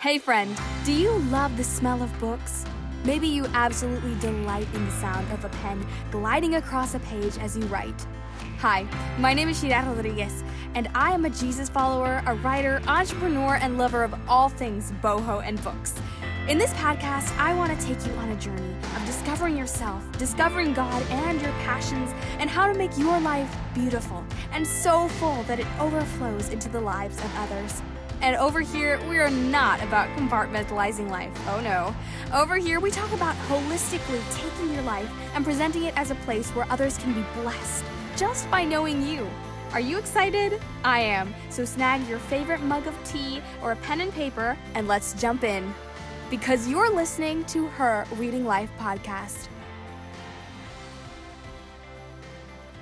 Hey, friend, do you love the smell of books? Maybe you absolutely delight in the sound of a pen gliding across a page as you write. Hi, my name is Shira Rodriguez, and I am a Jesus follower, a writer, entrepreneur, and lover of all things boho and books. In this podcast, I want to take you on a journey of discovering yourself, discovering God and your passions, and how to make your life beautiful and so full that it overflows into the lives of others. And over here, we are not about compartmentalizing life. Oh no. Over here, we talk about holistically taking your life and presenting it as a place where others can be blessed just by knowing you. Are you excited? I am. So snag your favorite mug of tea or a pen and paper and let's jump in. Because you're listening to her Reading Life podcast.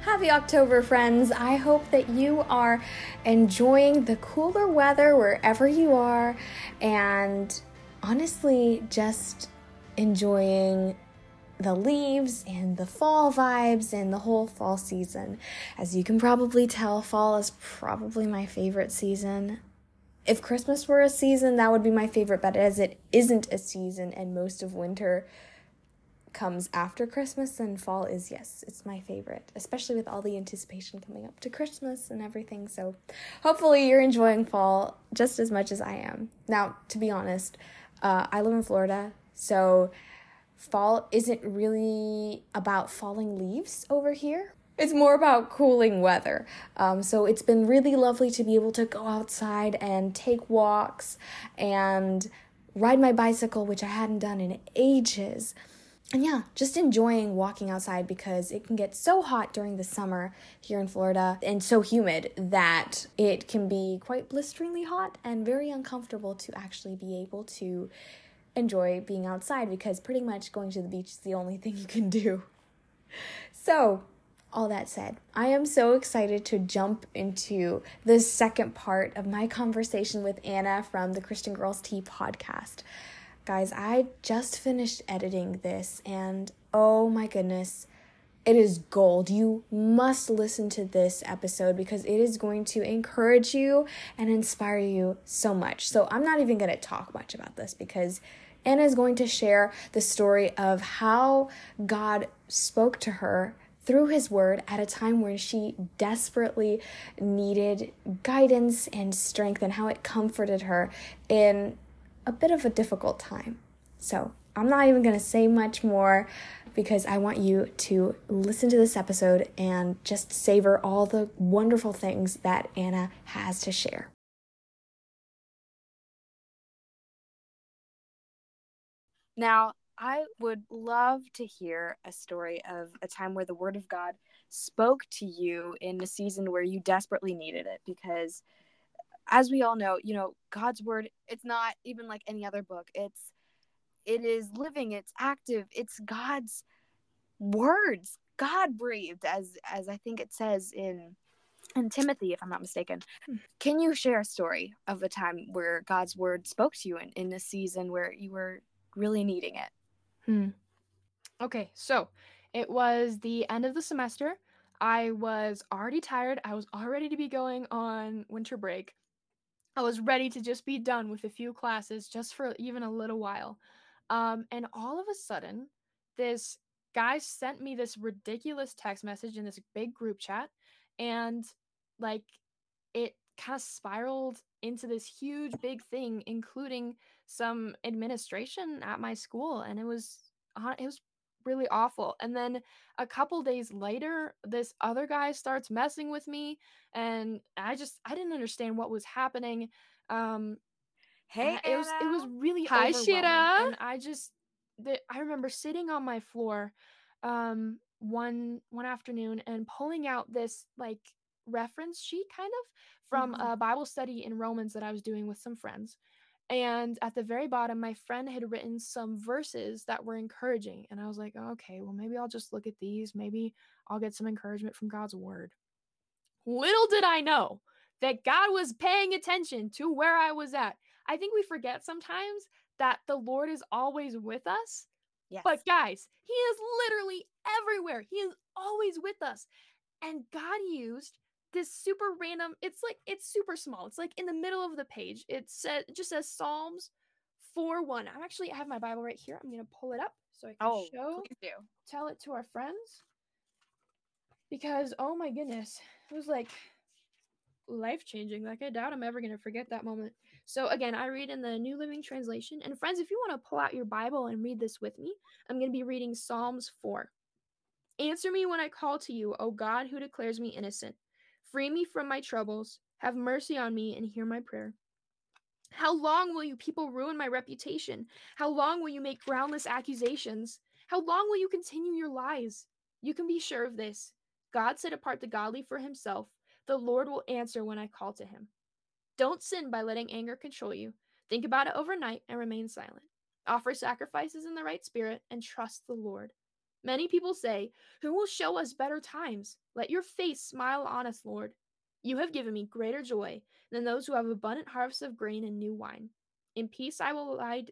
Happy October, friends. I hope that you are enjoying the cooler weather wherever you are and honestly just enjoying the leaves and the fall vibes and the whole fall season. As you can probably tell, fall is probably my favorite season. If Christmas were a season, that would be my favorite, but as it isn't a season and most of winter comes after Christmas, and fall is, yes, it's my favorite, especially with all the anticipation coming up to Christmas and everything. So hopefully you're enjoying fall just as much as I am. Now, to be honest, uh, I live in Florida, so fall isn't really about falling leaves over here. It's more about cooling weather. Um, so it's been really lovely to be able to go outside and take walks and ride my bicycle, which I hadn't done in ages and yeah, just enjoying walking outside because it can get so hot during the summer here in Florida and so humid that it can be quite blisteringly hot and very uncomfortable to actually be able to enjoy being outside because pretty much going to the beach is the only thing you can do. So, all that said, I am so excited to jump into the second part of my conversation with Anna from the Christian Girls Tea podcast. Guys, I just finished editing this and oh my goodness, it is gold. You must listen to this episode because it is going to encourage you and inspire you so much. So, I'm not even going to talk much about this because Anna is going to share the story of how God spoke to her through his word at a time when she desperately needed guidance and strength and how it comforted her in a bit of a difficult time. So I'm not even going to say much more because I want you to listen to this episode and just savor all the wonderful things that Anna has to share. Now, I would love to hear a story of a time where the Word of God spoke to you in a season where you desperately needed it because as we all know, you know, God's word, it's not even like any other book. It's it is living, it's active, it's God's words. God breathed as as I think it says in in Timothy, if I'm not mistaken. Hmm. Can you share a story of a time where God's word spoke to you in, in a season where you were really needing it? Hmm. Okay, so it was the end of the semester. I was already tired. I was all ready to be going on winter break. I was ready to just be done with a few classes just for even a little while. Um, and all of a sudden, this guy sent me this ridiculous text message in this big group chat. And like it kind of spiraled into this huge big thing, including some administration at my school. And it was, it was really awful. And then a couple days later, this other guy starts messing with me, and I just I didn't understand what was happening. Um, hey, it was it was really hi, Shira. And I just the, I remember sitting on my floor, um, one one afternoon and pulling out this like reference sheet kind of from mm-hmm. a Bible study in Romans that I was doing with some friends. And at the very bottom, my friend had written some verses that were encouraging. And I was like, okay, well, maybe I'll just look at these. Maybe I'll get some encouragement from God's word. Little did I know that God was paying attention to where I was at. I think we forget sometimes that the Lord is always with us. Yes. But guys, He is literally everywhere. He is always with us. And God used this super random it's like it's super small it's like in the middle of the page it says it just says psalms 4 1. I'm actually, I have my Bible right here. I'm going to pull it up so I can Oh, show, do. tell it to our friends. Because, oh my goodness, it was like life changing. Like, I doubt I'm ever going to forget that moment. So, again, I read in the New Living Translation. And, friends, if you want to pull out your Bible and read this with me, I'm going to be reading Psalms 4. Answer me when I call to you, O God who declares me innocent. Free me from my troubles. Have mercy on me and hear my prayer. How long will you people ruin my reputation? How long will you make groundless accusations? How long will you continue your lies? You can be sure of this. God set apart the godly for himself. The Lord will answer when I call to him. Don't sin by letting anger control you. Think about it overnight and remain silent. Offer sacrifices in the right spirit and trust the Lord. Many people say, Who will show us better times? Let your face smile on us, Lord. You have given me greater joy than those who have abundant harvests of grain and new wine. In peace I will lie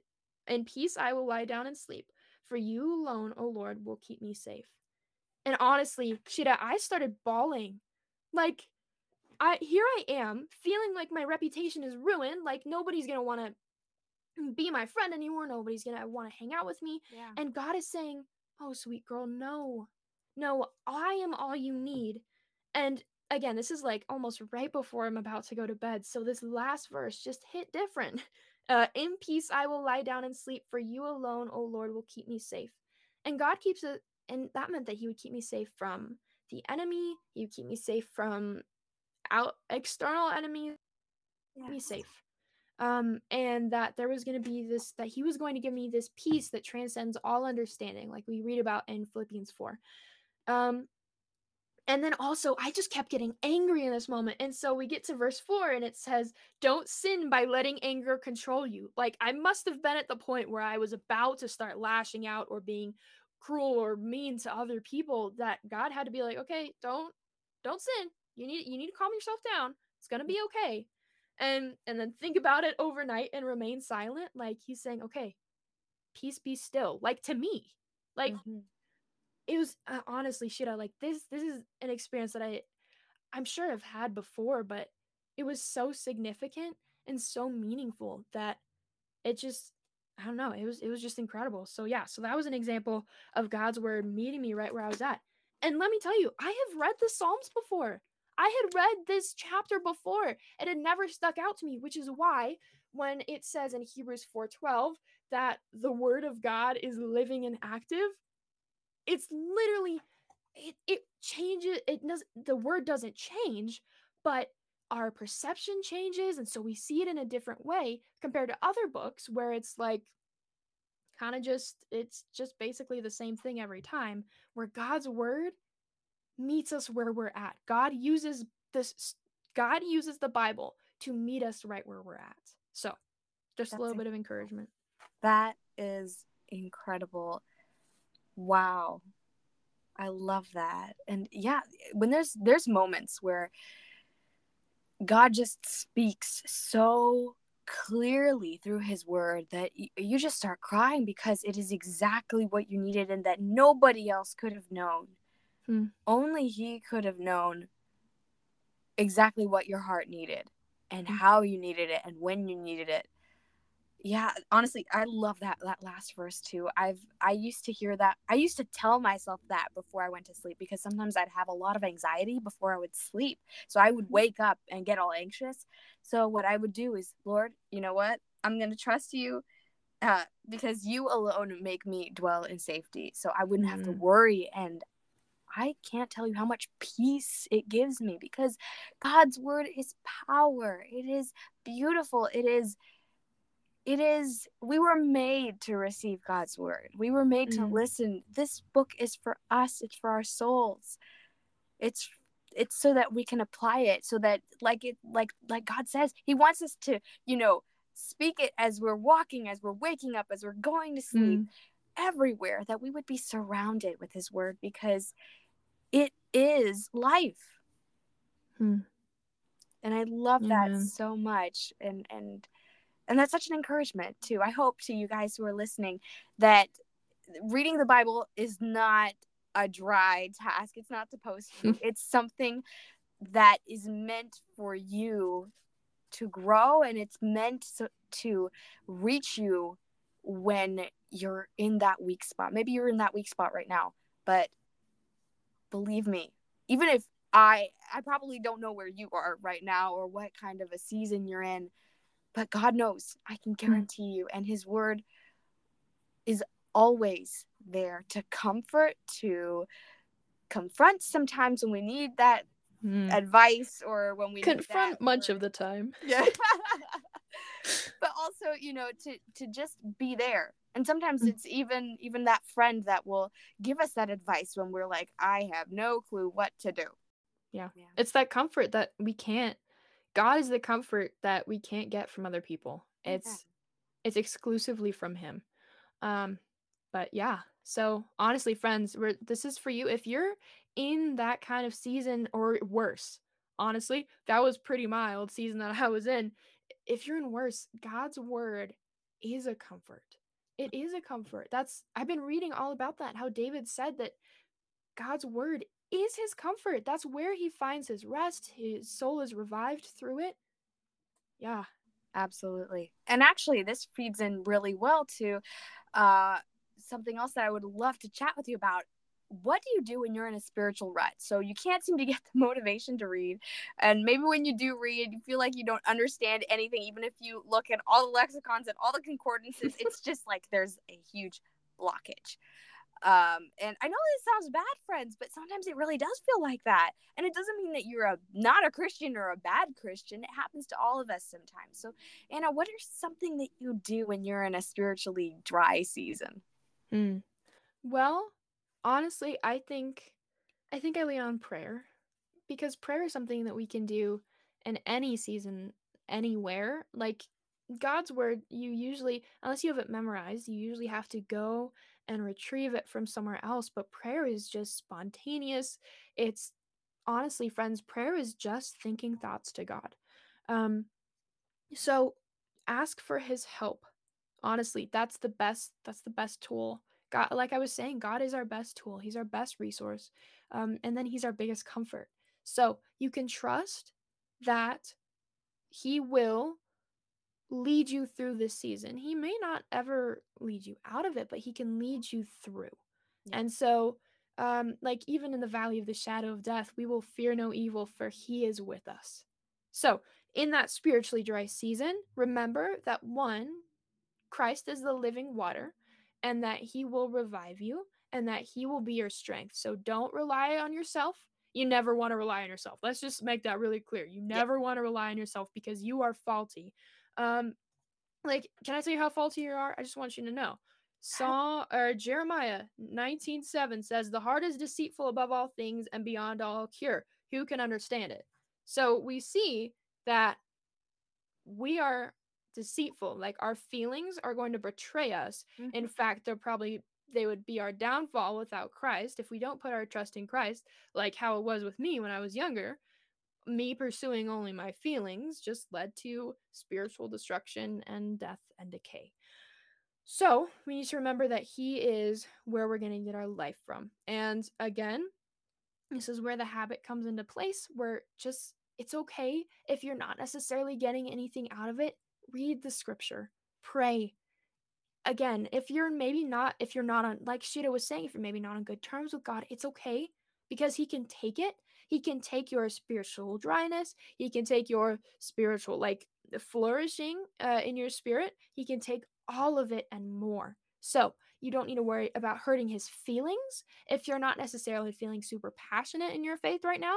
in peace I will lie down and sleep, for you alone, O Lord, will keep me safe. And honestly, Shira, I started bawling. Like I here I am, feeling like my reputation is ruined, like nobody's gonna want to be my friend anymore, nobody's gonna want to hang out with me. Yeah. And God is saying, Oh, sweet girl, no. No, I am all you need. And again, this is like almost right before I'm about to go to bed. So this last verse just hit different. Uh, in peace I will lie down and sleep, for you alone, O Lord, will keep me safe. And God keeps it, and that meant that He would keep me safe from the enemy. He would keep me safe from out external enemies. Keep Me safe. Um, and that there was going to be this that He was going to give me this peace that transcends all understanding, like we read about in Philippians four. Um, and then also, I just kept getting angry in this moment. And so we get to verse four and it says, Don't sin by letting anger control you. Like, I must have been at the point where I was about to start lashing out or being cruel or mean to other people that God had to be like, Okay, don't, don't sin. You need, you need to calm yourself down. It's going to be okay. And, and then think about it overnight and remain silent. Like, he's saying, Okay, peace be still. Like, to me, like, Mhm. it was uh, honestly shit i like this this is an experience that i i'm sure i've had before but it was so significant and so meaningful that it just i don't know it was it was just incredible so yeah so that was an example of god's word meeting me right where i was at and let me tell you i have read the psalms before i had read this chapter before it had never stuck out to me which is why when it says in hebrews 4.12 that the word of god is living and active it's literally it, it changes it does the word doesn't change but our perception changes and so we see it in a different way compared to other books where it's like kind of just it's just basically the same thing every time where god's word meets us where we're at god uses this god uses the bible to meet us right where we're at so just That's a little it. bit of encouragement That is incredible. Wow. I love that. And yeah, when there's there's moments where God just speaks so clearly through his word that you just start crying because it is exactly what you needed and that nobody else could have known. Hmm. Only he could have known exactly what your heart needed and Hmm. how you needed it and when you needed it yeah honestly i love that that last verse too i've i used to hear that i used to tell myself that before i went to sleep because sometimes i'd have a lot of anxiety before i would sleep so i would Mhm. wake up and get all anxious so what i would do is lord you know what i'm going to trust you uh, because you alone make me dwell in safety so i wouldn't have to Mm. worry and i can't tell you how much peace it gives me because god's word is power. It is beautiful. It is it is we were made to receive god's word. We were made to Mm. listen. This book is for us. It's for our souls. It's it's so that we can apply it so that like it like like god says he wants us to you know speak it as we're walking as we're waking up as we're going to sleep Mm. everywhere that we would be surrounded with his word because it is life. Hmm. and i love that so much. And and and that's such an encouragement too. I hope to you guys who are listening that reading the bible is not a dry task. It's not supposed to be. It's something that is meant for you to grow and it's meant to reach you when you're in that weak spot. Maybe you're in that weak spot right now, but believe me, even if I I probably don't know where you are right now or what kind of a season you're in, but God knows. I can hmm. guarantee you and his word is always there to comfort, to confront sometimes when we need that mm. advice or when we confront much of the time. Yeah. but also, you know, to to just be there. And sometimes mm. it's even even that friend that will give us that advice when we're like, I have no clue what to do. Yeah. yeah. It's that comfort that we can't God is the comfort that we can't get from other people. It's yeah. it's exclusively from him. Um but yeah. So honestly, friends, we're, this is for you. If you're in that kind of season or worse, honestly, that was pretty mild season that I was in. If you're in worse, God's word is a comfort. It is a comfort. That's I've been reading all about that. How David said that God's word is his comfort. That's where he finds his rest. His soul is revived through it. Yeah, absolutely. And actually, this feeds in really well to uh, something else that I would love to chat with you about. What do you do when you're in a spiritual rut? So you can't seem to get the motivation to read. And maybe when you do read, you feel like you don't understand anything, even if you look at all the lexicons and all the concordances, it's just like there's a huge blockage. Um, and I know this sounds bad, friends, but sometimes it really does feel like that. And it doesn't mean that you're a not a Christian or a bad Christian. It happens to all of us sometimes. So, Anna, what are something that you do when you're in a spiritually dry season? Mm. Well, honestly, I think I think I lean on prayer because prayer is something that we can do in any season anywhere. Like God's word, you usually unless you have it memorized, you usually have to go and retrieve it from somewhere else, but prayer is just spontaneous. It's honestly, friends, prayer is just thinking thoughts to God. Um so ask for his help honestly that's the best that's the best tool god like i was saying god is our best tool he's our best resource um, and then he's our biggest comfort. So you can trust that he will lead you through this season. He may not ever lead you out of it but he can lead you through. Yeah. and so um like even in the valley of the shadow of death we will fear no evil for he is with us. So in that spiritually dry season remember that one Christ is the living water and that he will revive you and that he will be your strength. So don't rely on yourself. You never want to rely on yourself. Let's just make that really clear. You never yeah. want to rely on yourself because you are faulty. Um like can I tell you how faulty you are? I just want you to know. Saw or Jeremiah 19:7 says the heart is deceitful above all things and beyond all cure. Who can understand it? So we see that we are deceitful. Like our feelings are going to betray us. Mm-hmm. In fact, they're probably they would be our downfall without Christ if we don't put our trust in Christ, like how it was with me when I was younger. Me pursuing only my feelings just led to spiritual destruction and death and decay. So, we need to remember that He is where we're going to get our life from. And again, this is where the habit comes into place where just it's okay if you're not necessarily getting anything out of it read the scripture, pray. Again, if you're maybe not, if you're not on, like Shira was saying, if you're maybe not on good terms with God, it's okay because He can take it. He can take your spiritual dryness. He can take your spiritual, like the flourishing uh, in your spirit. He can take all of it and more. So you don't need to worry about hurting his feelings if you're not necessarily feeling super passionate in your faith right now.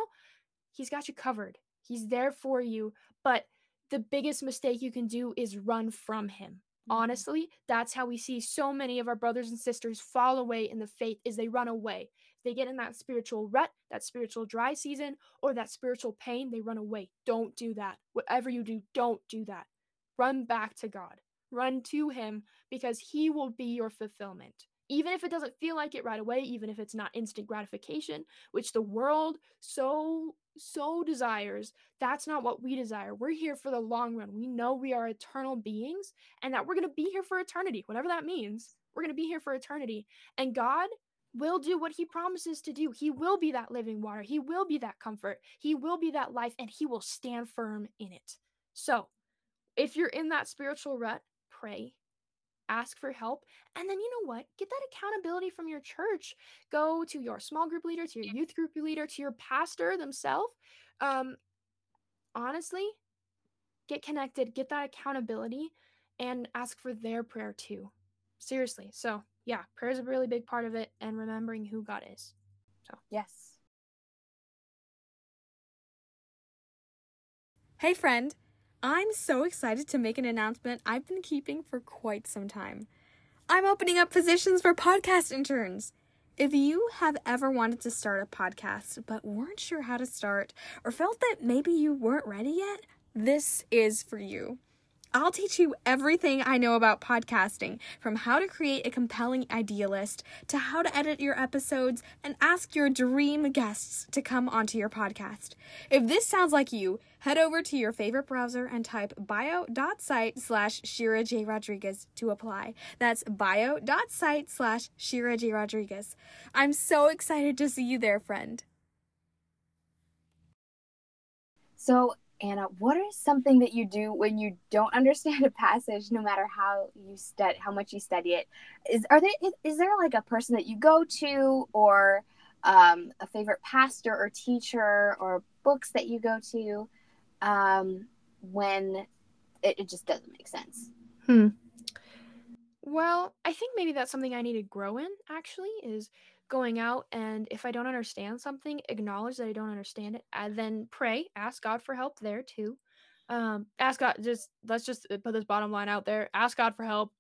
He's got you covered. He's there for you. But the biggest mistake you can do is run from him. Mm-hmm. Honestly, that's how we see so many of our brothers and sisters fall away in the faith is they run away. They get in that spiritual rut, that spiritual dry season, or that spiritual pain, they run away. Don't do that. Whatever you do, don't do that. Run back to God. Run to him because he will be your fulfillment even if it doesn't feel like it right away, even if it's not instant gratification, which the world so, so desires, that's not what we desire. We're here for the long run. We know we are eternal beings and that we're going to be here for eternity, whatever that means. We're going to be here for eternity. And God will do what he promises to do. He will be that living water. He will be that comfort. He will be that life and he will stand firm in it. So, if you're in that spiritual rut, pray, ask for help, and then you know what? Get that accountability from your church. Go to your small group leader, to your youth group leader, to your pastor themselves. Um, honestly, get connected, get that accountability, and ask for their prayer too. Seriously. So, yeah, prayer is a really big part of it, and remembering who God is. So, Yes. Hey, friend. I'm so excited to make an announcement I've been keeping for quite some time. I'm opening up positions for podcast interns. If you have ever wanted to start a podcast but weren't sure how to start or felt that maybe you weren't ready yet, this is for you. I'll teach you everything I know about podcasting, from how to create a compelling idea list to how to edit your episodes and ask your dream guests to come onto your podcast. If this sounds like you, head over to your favorite browser and type bio.site slash Shira J. Rodriguez to apply. That's bio.site slash Shira J. Rodriguez. I'm so excited to see you there, friend. So, Anna, what is something that you do when you don't understand a passage, no matter how you study, how much you study it? Is are there is, there like a person that you go to, or um, a favorite pastor or teacher, or books that you go to, um, when it, it just doesn't make sense? Well, I think maybe that's something I need to grow in actually is going out and if I don't understand something, acknowledge that I don't understand it and then pray, ask God for help there too. Um ask God just let's just uh, put this bottom line out there. Ask God for help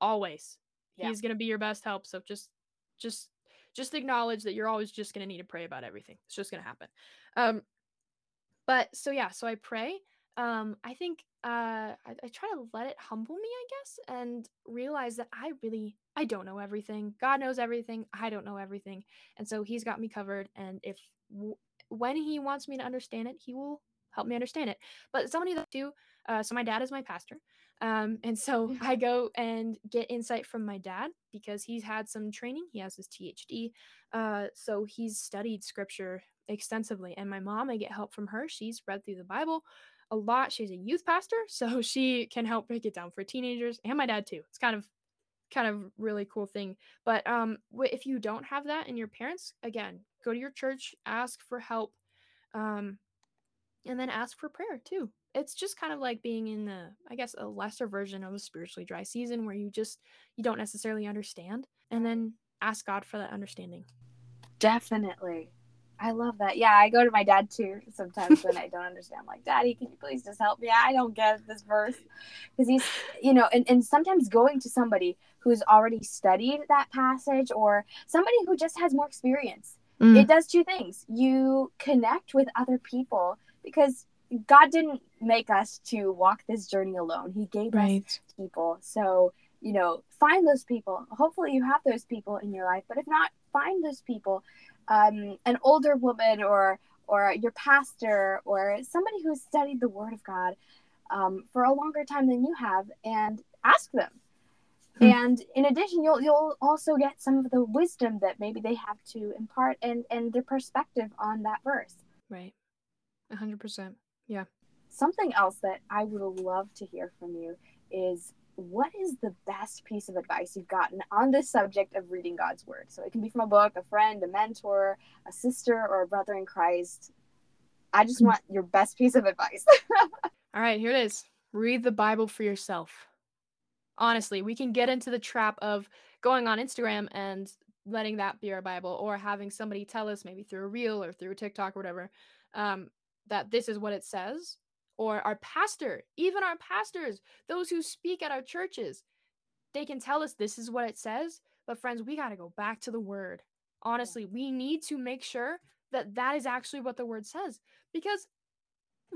always. Yeah. He's going to be your best help, so just just just acknowledge that you're always just going to need to pray about everything. It's just going to happen. Um but so yeah, so I pray. Um I think uh I, I try to let it humble me i guess and realize that i really i don't know everything. God knows everything. I don't know everything. And so he's got me covered and if w- when he wants me to understand it he will help me understand it. But somebody that too uh, so my dad is my pastor um, and so i go and get insight from my dad because he's had some training. He has his thd uh, so he's studied scripture extensively and my mom i get help from her. She's read through the bible a lot. She's a youth pastor, so she can help break it down for teenagers and my dad too. It's kind of kind of really cool thing. But um if you don't have that in your parents, again, go to your church, ask for help. Um and then ask for prayer too. It's just kind of like being in the, I guess a lesser version of a spiritually dry season where you just you don't necessarily understand and then ask God for that understanding. Definitely. I love that. Yeah, I go to my dad too sometimes when I don't understand. I'm like, Daddy, can you please just help me? I don't get this verse. Because he's, you know, and, and sometimes going to somebody who's already studied that passage or somebody who just has more experience, Mm. it does two things. You connect with other people because God didn't make us to walk this journey alone, He gave us people. So, you know, find those people. Hopefully, you have those people in your life. But if not, find those people. Um, an older woman or or your pastor or somebody who's studied the Word of God um, for a longer time than you have, and ask them. Hmm. And in addition, you'll you'll also get some of the wisdom that maybe they have to impart and and their perspective on that verse. Right. 100%. Yeah. Something else that I would love to hear from you is what is the best piece of advice you've gotten on this subject of reading God's word? So it can be from a book, a friend, a mentor, a sister, or a brother in Christ. I just want your best piece of advice. All right, here it is. Read the Bible for yourself. Honestly, we can get into the trap of going on Instagram and letting that be our Bible or having somebody tell us, maybe through a reel or through a TikTok or whatever, um, that this is what it says. Or our pastor, even our pastors, those who speak at our churches, they can tell us this is what it says. But, friends, we got to go back to the word. Honestly, we need to make sure that that is actually what the word says because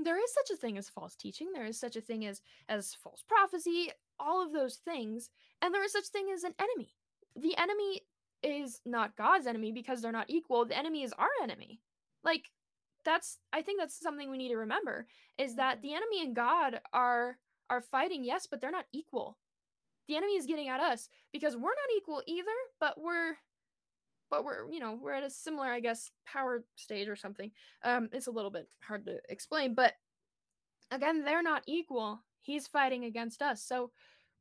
there is such a thing as false teaching. There is such a thing as as false prophecy all of those things. And there is such thing as an enemy. The enemy is not god's enemy because they're not equal. The enemy is our enemy. Like that's i think that's something we need to remember is that the enemy and god are are fighting yes but they're not equal the enemy is getting at us because we're not equal either but we're but we're you know we're at a similar i guess power stage or something um it's a little bit hard to explain but again, they're not equal. He's fighting against us. So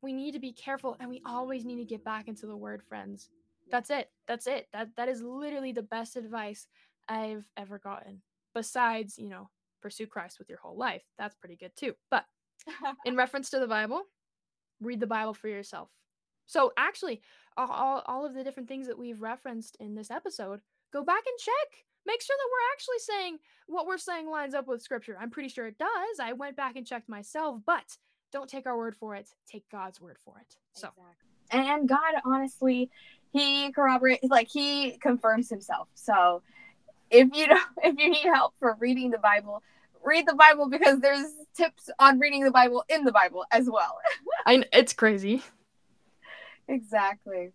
we need to be careful and we always need to get back into the word, friends. That's it. That's it. That that is literally the best advice I've ever gotten. Besides, you know, pursue Christ with your whole life. That's pretty good too. But in reference to the Bible, read the Bible for yourself. So actually, all, all of the different things that we've referenced in this episode, go back and check. Make sure that we're actually saying what we're saying lines up with scripture. I'm pretty sure it does. I went back and checked myself, but don't take our word for it. Take God's word for it. So exactly. and God honestly, he corroborates like he confirms himself. So if you don't if you need help for reading the Bible, read the Bible because there's tips on reading the Bible in the Bible as well. I it's crazy. Exactly.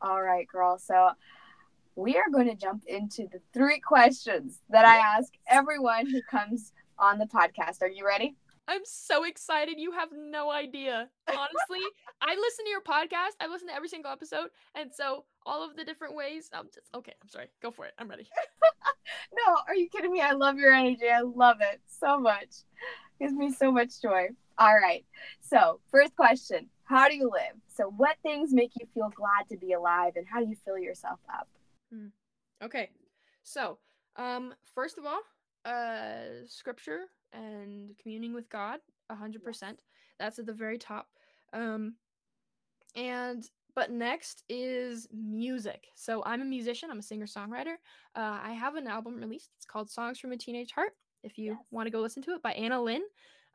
All right, girl. So we are going to jump into the three questions that I ask everyone who comes on the podcast. Are you ready? I'm so excited. You have no idea. Honestly, I listen to your podcast. I listen to every single episode. And so all of the different ways, I'm just okay. I'm sorry. Go for it. I'm ready. no, are you kidding me? I love your energy. I love it so much. It gives me so much joy. All right. So, first question How do you live? So, what things make you feel glad to be alive and how do you fill yourself up? Hmm. Okay. So, um, first of all, uh, scripture and communing with God, hundred percent. That's at the very top. Um, and but next is music. So I'm a musician. I'm a singer songwriter. Uh, I have an album released. It's called "Songs from a Teenage Heart." If you yes. want to go listen to it, by Anna Lynn.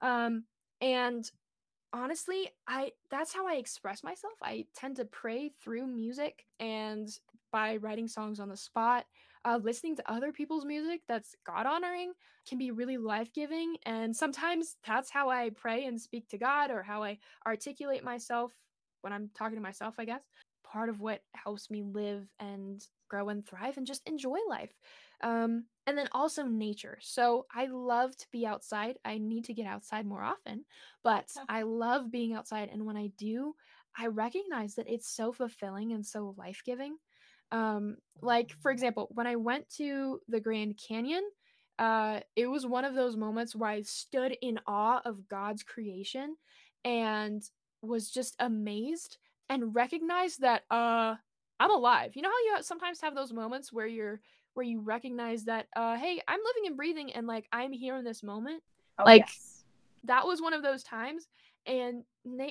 Um, and honestly, I that's how I express myself. I tend to pray through music and by writing songs on the spot uh, listening to other people's music that's God honoring can be really life giving. And sometimes that's how I pray and speak to God or how I articulate myself when I'm talking to myself, I guess. Part of what helps me live and grow and thrive and just enjoy life. Um, and then also nature. So I love to be outside. I need to get outside more often, but I love being outside. And when I do, I recognize that it's so fulfilling and so life giving. Um, like for example, when I went to the Grand Canyon, uh, it was one of those moments where I stood in awe of God's creation and was just amazed and recognized that uh I'm alive. You know how you sometimes have those moments where you're where you recognize that uh hey, I'm living and breathing and like I'm here in this moment. Oh, like yes. that was one of those times and na-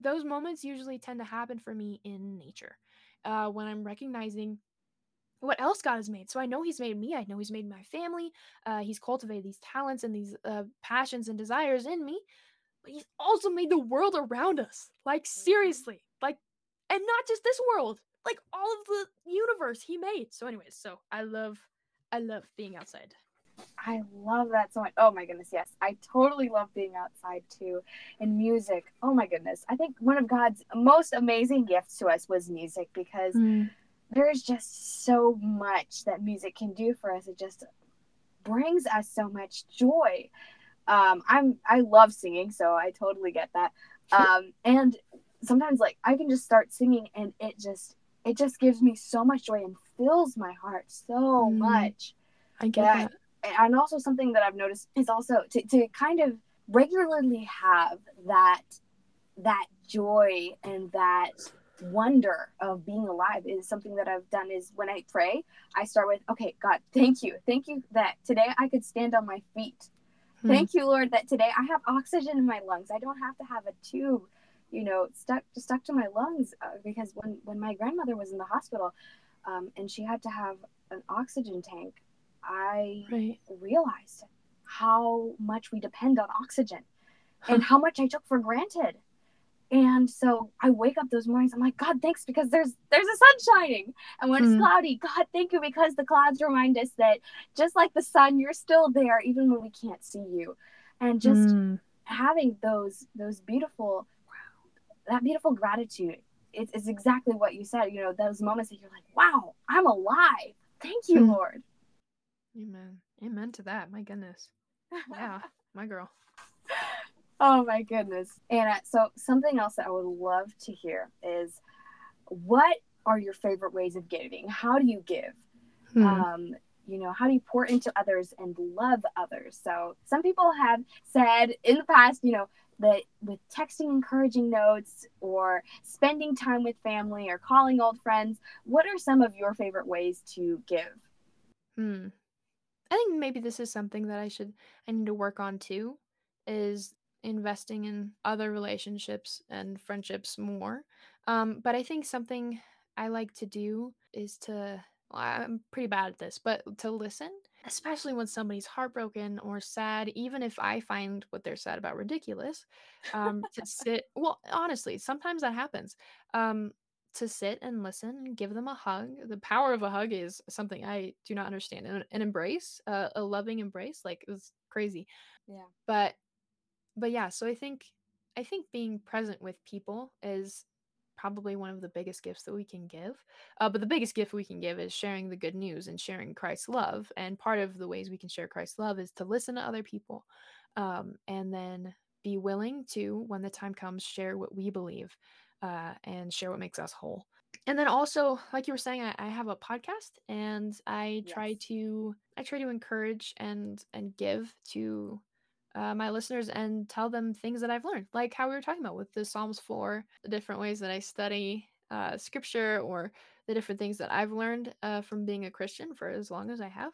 those moments usually tend to happen for me in nature uh, when I'm recognizing what else God has made. So I know He's made me. I know He's made my family. Uh, he's cultivated these talents and these uh, passions and desires in me. But He's also made the world around us. Like, mm-hmm. seriously. Like, and not just this world, like all of the universe He made. So, anyways, so I love, I love being outside. I love that so much. Oh my goodness, yes. I totally love being outside too. And music. Oh my goodness. I think one of God's most amazing gifts to us was music because mm. there's just so much that music can do for us. It just brings us so much joy. Um, I'm I love singing, so I totally get that. Um, and sometimes like I can just start singing and it just it just gives me so much joy and fills my heart so mm. much. I get that, that and also something that I've noticed is also to, to kind of regularly have that that joy and that wonder of being alive is something that I've done is when I pray, I start with, okay, God, thank you. Thank you that today I could stand on my feet. Hmm. Thank you, Lord, that today I have oxygen in my lungs. I don't have to have a tube, you know, stuck stuck to my lungs uh, because when when my grandmother was in the hospital um, and she had to have an oxygen tank, I right. realized how much we depend on oxygen and how much I took for granted. And so I wake up those mornings, I'm like, God, thanks because there's there's a sun shining. And when mm. it's hmm. cloudy, God, thank you because the clouds remind us that just like the sun, you're still there even when we can't see you. And just mm. having those those beautiful that beautiful gratitude. It's, it's exactly what you said, you know, those moments that you're like, wow, I'm alive. Thank you, mm. Lord. Amen. Amen to that. My goodness. Yeah, my girl. Oh my goodness. Anna, so something else that I would love to hear is what are your favorite ways of giving? How do you give? Hmm. Um, you know how do you pour into others and love others so some people have said in the past you know that with texting encouraging notes or spending time with family or calling old friends what are some of your favorite ways to give Hmm. I think maybe this is something that I should I need to work on too is investing in other relationships and friendships more. Um, but I think something I like to do is to I'm pretty bad at this, but to listen, especially when somebody's heartbroken or sad, even if I find what they're sad about ridiculous, um, to sit. Well, honestly, sometimes that happens. Um, to sit and listen and give them a hug. The power of a hug is something I do not understand. An, an embrace, uh, a loving embrace, like it was crazy. yeah But but yeah, so I think I think being present with people is probably one of the biggest gifts that we can give. Uh, but the biggest gift we can give is sharing the good news and sharing Christ's love. And part of the ways we can share Christ's love is to listen to other people, um, and then be willing to, when the time comes, share what we believe uh, and share what makes us whole. And then also, like you were saying, I, I have a podcast, and I try to I try to encourage and and give to uh, my listeners and tell them things that I've learned, like how we were talking about with the Psalms 4, the different ways that I study uh, scripture or the different things that I've learned uh, from being a Christian for as long as I have.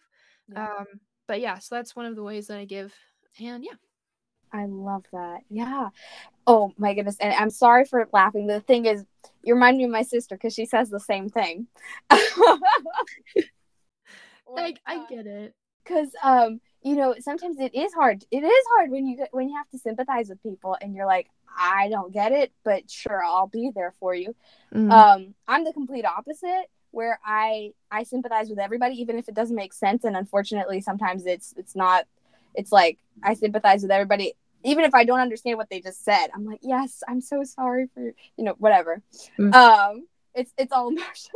Yeah. Um, but yeah, so that's one of the ways that I give. And yeah, I love that. Yeah. Oh my goodness. And I'm sorry for laughing. The thing is, you remind me of my sister because she says the same thing. like I get it. because um you know sometimes it is hard it is hard when you when you have to sympathize with people and you're like i don't get it but sure i'll be there for you Mm. um i'm the complete opposite where i i sympathize with everybody even if it doesn't make sense and unfortunately sometimes it's it's not it's like i sympathize with everybody. Even if i don't understand what they just said i'm like yes i'm so sorry for you know whatever. Mm. um it's it's all emotion.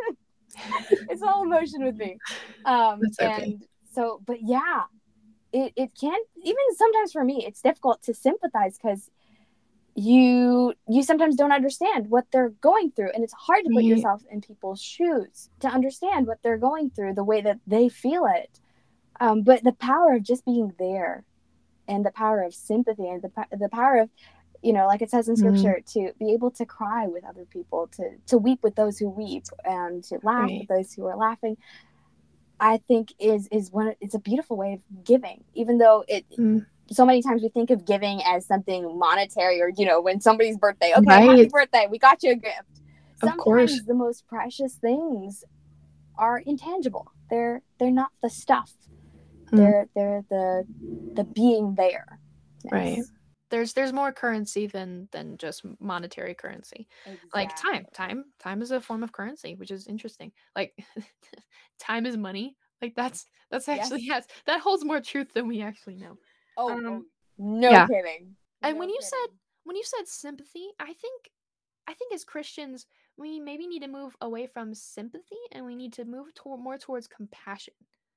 It's all emotion with me. Um okay. and so but yeah it, it can even sometimes for me it's difficult to sympathize because you you sometimes don't understand what they're going through and it's hard to put yourself in people's shoes to understand what they're going through the way that they feel it um, but the power of just being there and the power of sympathy and the, the power of you know like it says in Mhm. scripture to be able to cry with other people to to weep with those who weep and to laugh Right. with those who are laughing i think is is one it's a beautiful way of giving even though it Mm. so many times we think of giving as something monetary or you know when somebody's birthday okay happy birthday we got you a gift Of course. the most precious things are intangible they're they're not the stuff Mm. they're they're the the being there Right. There's there's more currency than than just monetary currency. Like time, time, time is a form of currency, which is interesting. Like time is money. Like that's that's actually yes, that holds more truth than we actually know. oh, um, oh, no yeah. kidding And No when you kidding. said when you said sympathy, I think I think as Christians, we maybe need to move away from sympathy and we need to move toward more towards compassion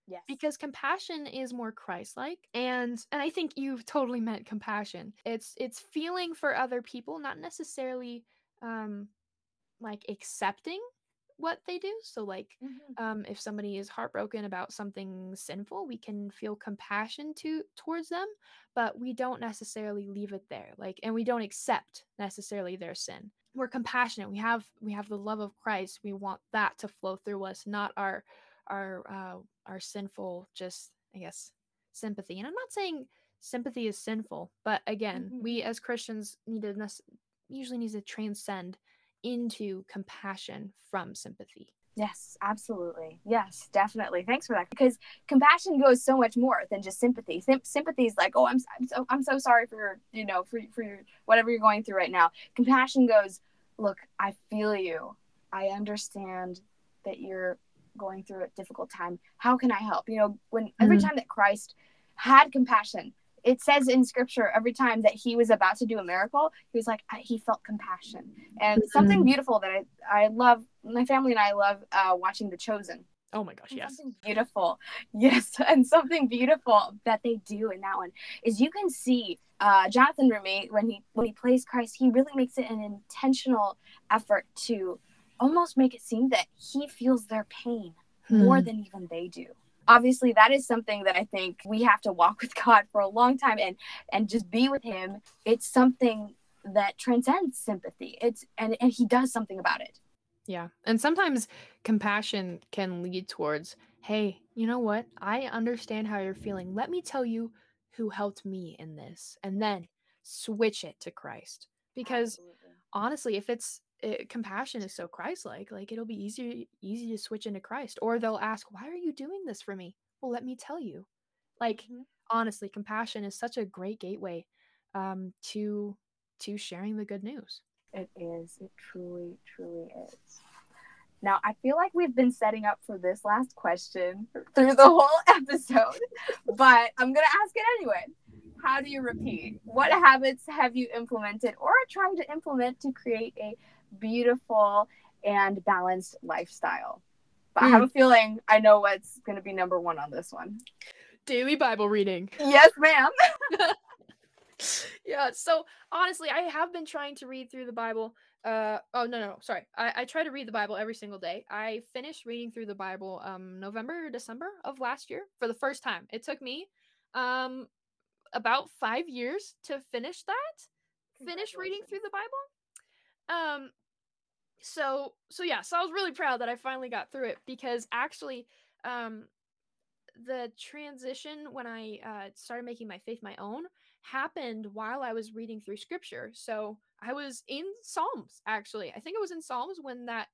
yes because compassion is more Christ-like and and I think you've totally meant compassion. It's it's feeling for other people, not necessarily um like accepting what they do. So like Mhm. um, if somebody is heartbroken about something sinful, we can feel compassion to towards them, but we don't necessarily leave it there. Like, and we don't accept necessarily their sin. We're compassionate. We have we have the love of Christ. We want that to flow through us, not our our uh, our sinful, just I guess sympathy. And I'm not saying sympathy is sinful, but again, Mhm. we as Christians need to usually need to transcend into compassion from sympathy. Yes, absolutely. Yes, definitely. Thanks for that. Because compassion goes so much more than just sympathy. Sym- sympathy is like, oh, I'm, I'm so I'm so sorry for your, you know, for for your, whatever you're going through right now. Compassion goes, look, I feel you. I understand that you're going through a difficult time. How can I help? You know, when every Mhm. time that Christ had compassion, it says in scripture every time that he was about to do a miracle, he was like he felt compassion. And something Mhm. beautiful that I I love my family and I love uh, watching The Chosen. Oh my gosh, And yes. Something beautiful. Yes. And something beautiful that they do in that one is you can see uh, Jonathan Roumie when he when he plays Christ, he really makes it an intentional effort to almost make it seem that he feels their pain more Hmm. than even they do. obviously that is something that I think we have to walk with God for a long time and and just be with him. It's something that transcends sympathy. It's and and he does something about it. Yeah. And sometimes compassion can lead towards, hey, you know what? I understand how you're feeling. Let me tell you who helped me in this. And then switch it to Christ. Because Absolutely. honestly, if it's it, compassion is so Christ-like, like it'll be easier easy to switch into Christ. Or they'll ask, "Why are you doing this for me?" Well, let me tell you. Like Mhm. honestly, compassion is such a great gateway um, to to sharing the good news. It is. It truly, truly is. Now, I feel like we've been setting up for this last question through the whole episode, but I'm going to ask it anyway. How do you repeat? What habits have you implemented or are trying to implement to create a beautiful and balanced lifestyle? But I have a feeling I know what's going to be number one on this one. Daily Bible reading. Yes, ma'am. yeah so honestly i have been trying to read through the bible uh oh no no sorry I, I try to read the bible every single day i finished reading through the bible um november or december of last year for the first time it took me um about five years to finish that finish reading through the bible um so so yeah so i was really proud that i finally got through it because actually um the transition when i uh, started making my faith my own happened while I was reading through scripture. So I was in Psalms, actually. I think it was in Psalms when that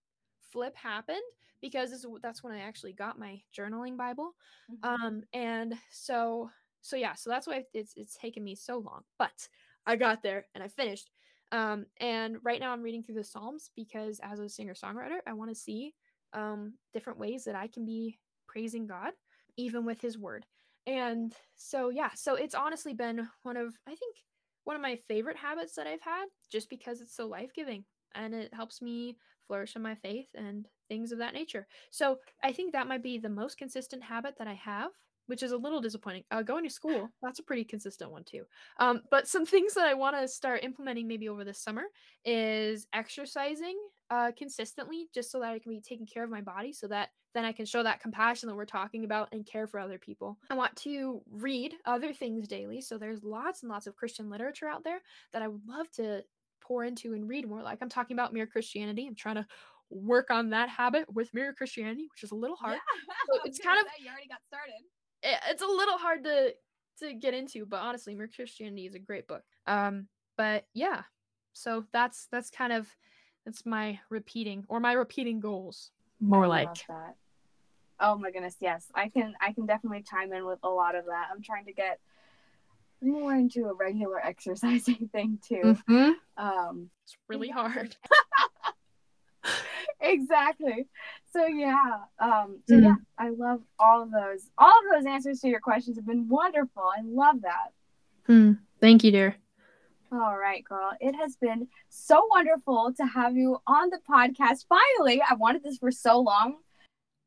flip happened because that's when I actually got my journaling Bible. Mhm. Um, and so, so yeah, so that's why it's it's taken me so long, but I got there and I finished. Um, and right now I'm reading through the Psalms because as a singer songwriter, I want to see um different ways that I can be praising God, even with His Word. And so yeah so it's honestly been one of i think one of my favorite habits that i've had just because it's so life-giving and it helps me flourish in my faith and things of that nature. So i think that might be the most consistent habit that i have which is a little disappointing uh, going to school that's a pretty consistent one too um, but some things that i want to start implementing maybe over this summer is exercising uh, consistently just so that i can be taking care of my body so that then I can show that compassion that we're talking about and care for other people. I want to read other things daily. So there's lots and lots of Christian literature out there that I would love to pour into and read more. Like I'm talking about mere Christianity. I'm trying to work on that habit with mere Christianity, which is a little hard. Yeah. So it's kind of you already got started. It- it's a little hard to to get into, but honestly, mere Christianity is a great book. Um, but yeah, so that's that's kind of that's my repeating or my repeating goals. More I like that. Oh my goodness, yes. I can I can definitely chime in with a lot of that. I'm trying to get more into a regular exercising thing too. Mhm. Um it's really Yeah. hard. exactly. So yeah. Um so yeah, I love all of those. All of those answers to your questions have been wonderful. I love that. Hmm. Thank you, dear. All right, girl. It has been so wonderful to have you on the podcast. Finally, I wanted this for so long.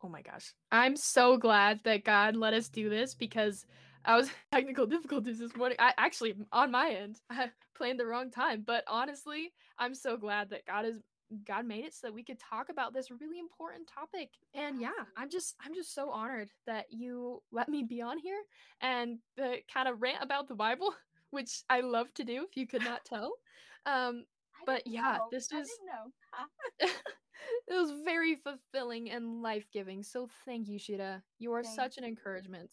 Oh my gosh. I'm so glad that God let us do this because I was technical difficulties this morning. I actually on my end, I planned the wrong time, but honestly, I'm so glad that God is God made it so that we could talk about this really important topic. And yeah, I'm just I'm just so honored that you let me be on here and uh, kind of rant about the Bible, which I love to do if you could not tell. Um But yeah, know. this was- it was very fulfilling and life giving. So thank you, Shira. You are Thank such an encouragement.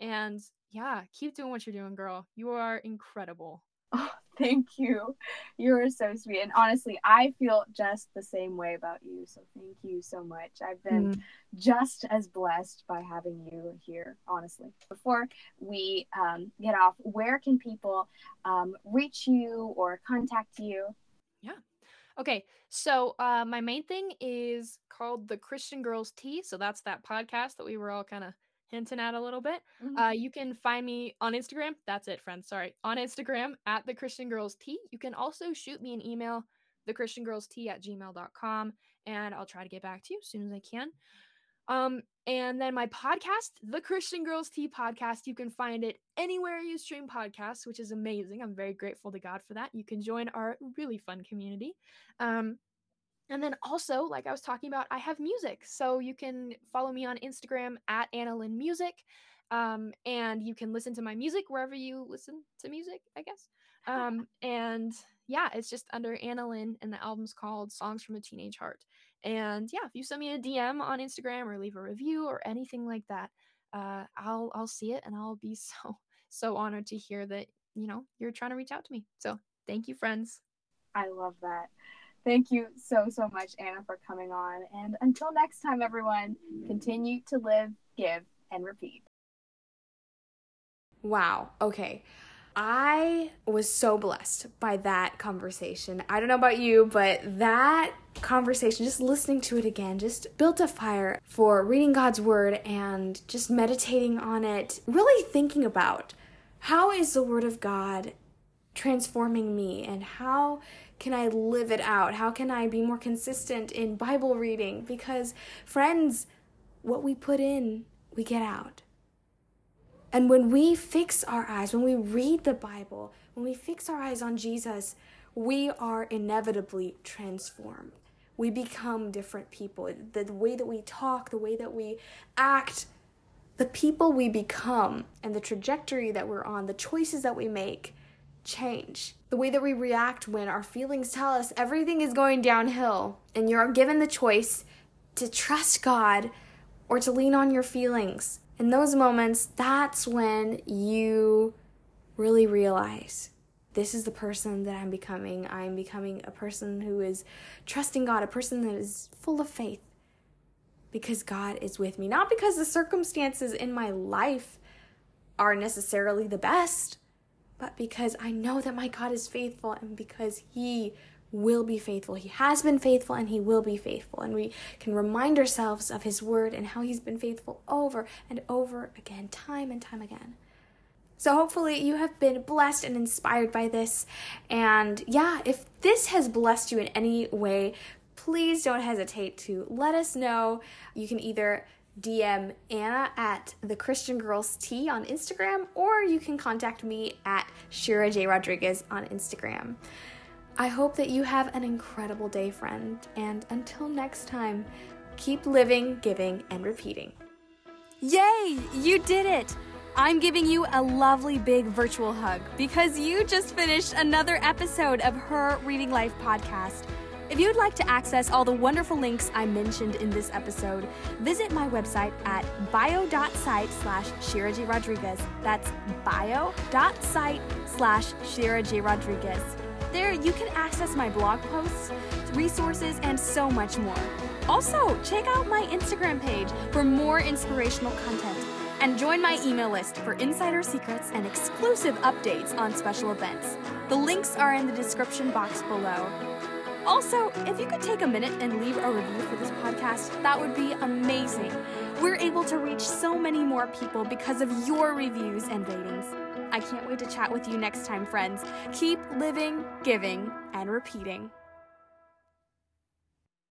And yeah, keep doing what you're doing, girl. You are incredible. Oh, thank you. You are so sweet. And honestly, I feel just the same way about you. So thank you so much. I've been just as blessed by having you here, honestly. Before we um, get off, where can people um, reach you or contact you? Yeah. Okay, so uh, my main thing is called the Christian Girls Tea. So that's that podcast that we were all kind of hinting at a little bit. Uh, you can find me on Instagram. That's it, friends. Sorry. On Instagram at the Christian Girls Tea. You can also shoot me an email, the Christian Girls Tea at gmail.com, and I'll try to get back to you as soon as I can. Um, and then my podcast, the Christian Girls Tea podcast, you can find it anywhere you stream podcasts, which is amazing. I'm very grateful to God for that. You can join our really fun community. Um, And then also, like I was talking about, I have music. So you can follow me on Instagram at AnnaLynn Music. Um, and you can listen to my music wherever you listen to music, I guess. Um, and yeah, it's just under AnnaLynn, and the album's called Songs from a Teenage Heart. And yeah, if you send me a DM on Instagram or leave a review or anything like that, uh, I'll I'll see it and I'll be so so honored to hear that you know you're trying to reach out to me. So thank you, friends. I love that. Thank you so so much, Anna, for coming on. And until next time, everyone, continue to live, give, and repeat. Wow. Okay. I was so blessed by that conversation. I don't know about you, but that conversation, just listening to it again, just built a fire for reading God's word and just meditating on it, really thinking about how is the word of God transforming me and how can I live it out? How can I be more consistent in Bible reading? Because, friends, what we put in, we get out. And when we fix our eyes, when we read the Bible, when we fix our eyes on Jesus, we are inevitably transformed. We become different people. The way that we talk, the way that we act, the people we become, and the trajectory that we're on, the choices that we make change. The way that we react when our feelings tell us everything is going downhill, and you're given the choice to trust God or to lean on your feelings in those moments, that's when you really realize this is the person that I'm becoming. I'm becoming a person who is trusting God, a person that is full of faith because God is with me. Not because the circumstances in my life are necessarily the best, but because I know that my God is faithful and because He will be faithful. He has been faithful and he will be faithful. And we can remind ourselves of his word and how he's been faithful over and over again, time and time again. So, hopefully, you have been blessed and inspired by this. And yeah, if this has blessed you in any way, please don't hesitate to let us know. You can either DM Anna at the Christian Girls Tea on Instagram, or you can contact me at Shira J. Rodriguez on Instagram. I hope that you have an incredible day, friend, and until next time, keep living, giving, and repeating. Yay! You did it! I'm giving you a lovely big virtual hug because you just finished another episode of Her Reading Life podcast. If you'd like to access all the wonderful links I mentioned in this episode, visit my website at bio.site slash Shira J. Rodriguez. That's bio.site slash Shira J. Rodriguez. There, you can access my blog posts, resources, and so much more. Also, check out my Instagram page for more inspirational content and join my email list for insider secrets and exclusive updates on special events. The links are in the description box below. Also, if you could take a minute and leave a review for this podcast, that would be amazing. We're able to reach so many more people because of your reviews and ratings. I can't wait to chat with you next time, friends. Keep living, giving, and repeating.